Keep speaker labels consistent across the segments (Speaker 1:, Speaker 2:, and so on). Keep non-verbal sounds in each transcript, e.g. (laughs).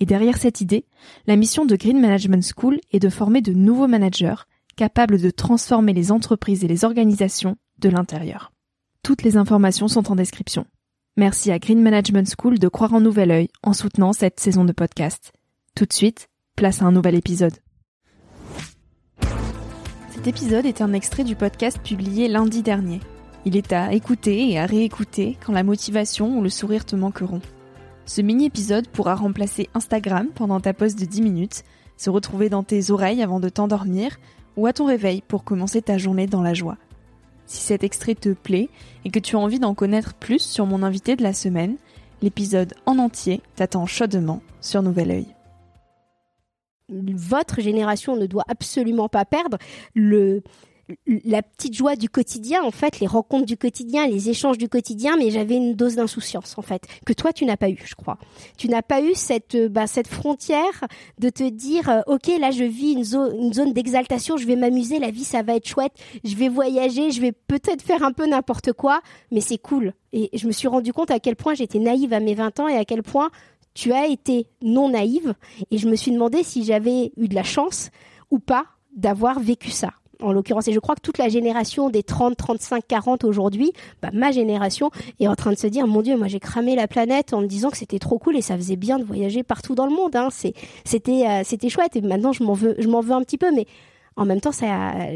Speaker 1: et derrière cette idée, la mission de Green Management School est de former de nouveaux managers capables de transformer les entreprises et les organisations de l'intérieur. Toutes les informations sont en description. Merci à Green Management School de croire en nouvel œil en soutenant cette saison de podcast. Tout de suite, place à un nouvel épisode. Cet épisode est un extrait du podcast publié lundi dernier. Il est à écouter et à réécouter quand la motivation ou le sourire te manqueront. Ce mini-épisode pourra remplacer Instagram pendant ta pause de 10 minutes, se retrouver dans tes oreilles avant de t'endormir ou à ton réveil pour commencer ta journée dans la joie. Si cet extrait te plaît et que tu as envie d'en connaître plus sur mon invité de la semaine, l'épisode en entier t'attend chaudement sur Nouvel Oeil
Speaker 2: votre génération ne doit absolument pas perdre le la petite joie du quotidien, en fait, les rencontres du quotidien, les échanges du quotidien, mais j'avais une dose d'insouciance, en fait, que toi, tu n'as pas eu, je crois. Tu n'as pas eu cette, euh, bah, cette frontière de te dire, euh, OK, là, je vis une zone, une zone d'exaltation, je vais m'amuser, la vie, ça va être chouette, je vais voyager, je vais peut-être faire un peu n'importe quoi, mais c'est cool. Et je me suis rendu compte à quel point j'étais naïve à mes 20 ans et à quel point tu as été non naïve. Et je me suis demandé si j'avais eu de la chance ou pas d'avoir vécu ça en l'occurrence. Et je crois que toute la génération des 30, 35, 40 aujourd'hui, bah, ma génération est en train de se dire, mon Dieu, moi j'ai cramé la planète en me disant que c'était trop cool et ça faisait bien de voyager partout dans le monde. Hein. C'était, euh, c'était chouette et maintenant je m'en veux, un petit peu, mais en même temps,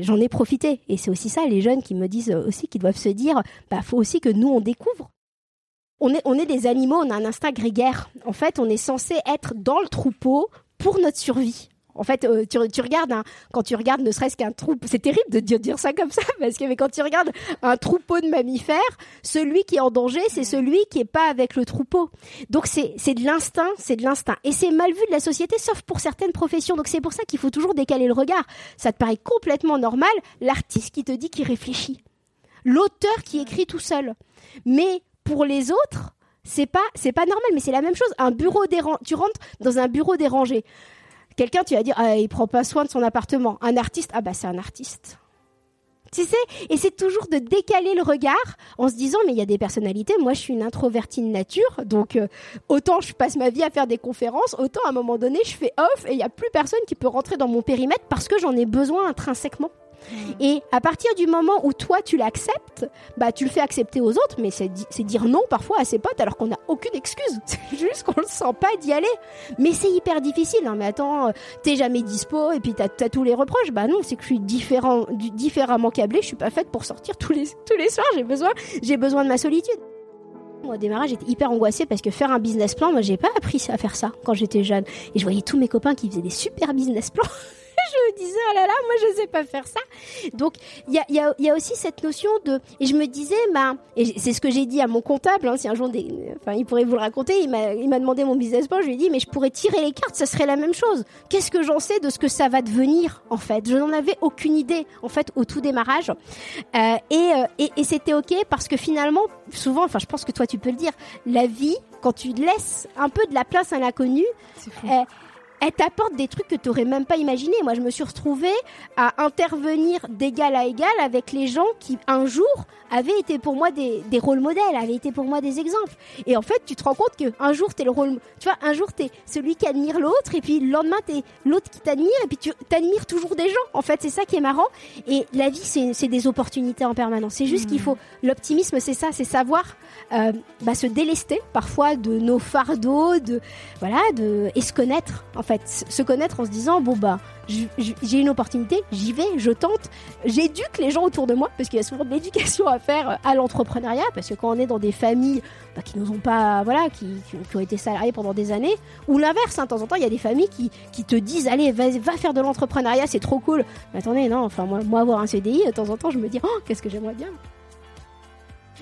Speaker 2: j'en ai profité. Et c'est aussi ça, les jeunes qui me disent aussi, qu'ils doivent se dire, bah, faut aussi que nous on découvre. On est des animaux, on a un instinct grégaire. En fait, on est censé être dans le troupeau pour notre survie. En fait, euh, tu, tu, regardes, hein, quand tu regardes ne serait-ce qu'un troupeau, c'est terrible de dire ça comme ça, (laughs) parce que mais quand tu regardes un troupeau de mammifères, celui qui est en danger, c'est celui qui est pas avec le troupeau. Donc c'est de l'instinct, c'est de l'instinct, et c'est mal vu de la société, sauf pour certaines professions. Donc c'est pour ça qu'il faut toujours décaler le regard. Ça te paraît complètement normal, l'artiste qui te dit qu'il réfléchit, l'auteur qui écrit tout seul, mais pour les autres, c'est pas c'est pas normal, mais c'est la même chose. Un bureau dérangé, tu rentres dans un bureau dérangé. Quelqu'un, tu vas dire, ah, il prend pas soin de son appartement. Un artiste, ah bah c'est un artiste. Tu sais, et c'est toujours de décaler le regard en se disant, mais il y a des personnalités. Moi, je suis une introvertie de nature, donc euh, autant je passe ma vie à faire des conférences, autant à un moment donné, je fais off et il y a plus personne qui peut rentrer dans mon périmètre parce que j'en ai besoin intrinsèquement. Et à partir du moment où toi tu l'acceptes, bah tu le fais accepter aux autres, mais c'est dire non parfois à ses potes alors qu'on n'a aucune excuse. (laughs) C'est juste qu'on le sent pas d'y aller. Mais c'est hyper difficile. Hein. Mais attends, euh, t'es jamais dispo et puis t'as as tous les reproches. Bah non, c'est que je suis différemment câblée. Je suis pas faite pour sortir tous les tous les soirs. J'ai besoin, j'ai besoin de ma solitude. Au démarrage, j'étais hyper angoissée parce que faire un business plan, moi, j'ai pas appris à faire ça quand j'étais jeune. Et je voyais tous mes copains qui faisaient des super business plans. (laughs) je me disais, oh là là, moi je sais pas faire ça. Donc il y a, y, a, y a, aussi cette notion de... Et je me disais, bah, et c'est ce que j'ai dit à mon comptable, hein, si un jour, des, enfin, il pourrait vous le raconter, il m'a demandé mon business plan, je lui ai dit, mais je pourrais tirer les cartes, ça serait la même chose. Qu'est-ce que j'en sais de ce que ça va devenir, en fait? Je n'en avais aucune idée, en fait, au tout démarrage. Euh, et, euh, et, et c'était OK parce que finalement, souvent, enfin je pense que toi tu peux le dire, la vie, quand tu laisses un peu de la place à l'inconnu, elle t'apporte des trucs que tu n'aurais même pas imaginé. Moi, je me suis retrouvée à intervenir d'égal à égal avec les gens qui, un jour, avaient été pour moi des, des rôles modèles, avaient été pour moi des exemples. Et en fait, tu te rends compte que un jour, tu es le rôle, tu vois, un jour, tu es celui qui admire l'autre, et puis le lendemain, tu es l'autre qui t'admire, et puis tu t'admires toujours des gens. En fait, c'est ça qui est marrant. Et la vie, c'est des opportunités en permanence. C'est juste qu'il mmh. faut, l'optimisme, c'est ça, c'est savoir euh, bah, se délester parfois de nos fardeaux, de, voilà, de, et se connaître, en fait Se connaître en se disant bon bah j'ai une opportunité, j'y vais, je tente, j'éduque les gens autour de moi parce qu'il y a souvent de l'éducation à faire à l'entrepreneuriat parce que quand on est dans des familles bah, qui nous ont pas voilà qui, ont été salariés pendant des années ou l'inverse hein, de temps en temps il y a des familles qui, te disent allez va, va faire de l'entrepreneuriat c'est trop cool. Mais attendez non enfin moi, moi avoir un CDI de temps en temps je me dis oh qu'est-ce que j'aimerais bien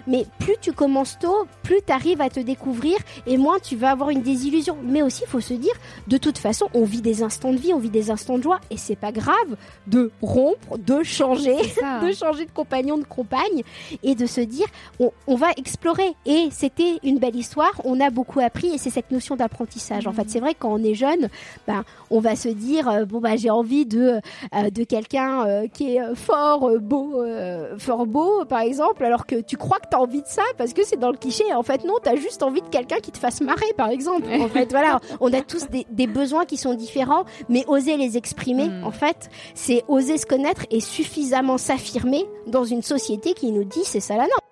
Speaker 2: mais plus tu commences tôt, plus tu arrives à te découvrir et moins tu vas avoir une désillusion. Mais aussi, il faut se dire, de toute façon, on vit des instants de vie, on vit des instants de joie et c'est pas grave de rompre, de changer, (laughs) de changer de compagnon, de compagne et de se dire, on, va explorer. Et c'était une belle histoire, on a beaucoup appris et c'est cette notion d'apprentissage. En fait, c'est vrai, quand on est jeune, ben, on va se dire, euh, bon, bah, j'ai envie de, euh, de quelqu'un euh, qui est fort, beau, fort beau, par exemple, alors que tu crois que t'as envie de ça parce que c'est dans le cliché. En fait, non, t'as juste envie de quelqu'un qui te fasse marrer, par exemple. En fait, voilà, on a tous des, besoins qui sont différents, mais oser les exprimer, hmm. en fait, c'est oser se connaître et suffisamment s'affirmer dans une société qui nous dit c'est ça la norme.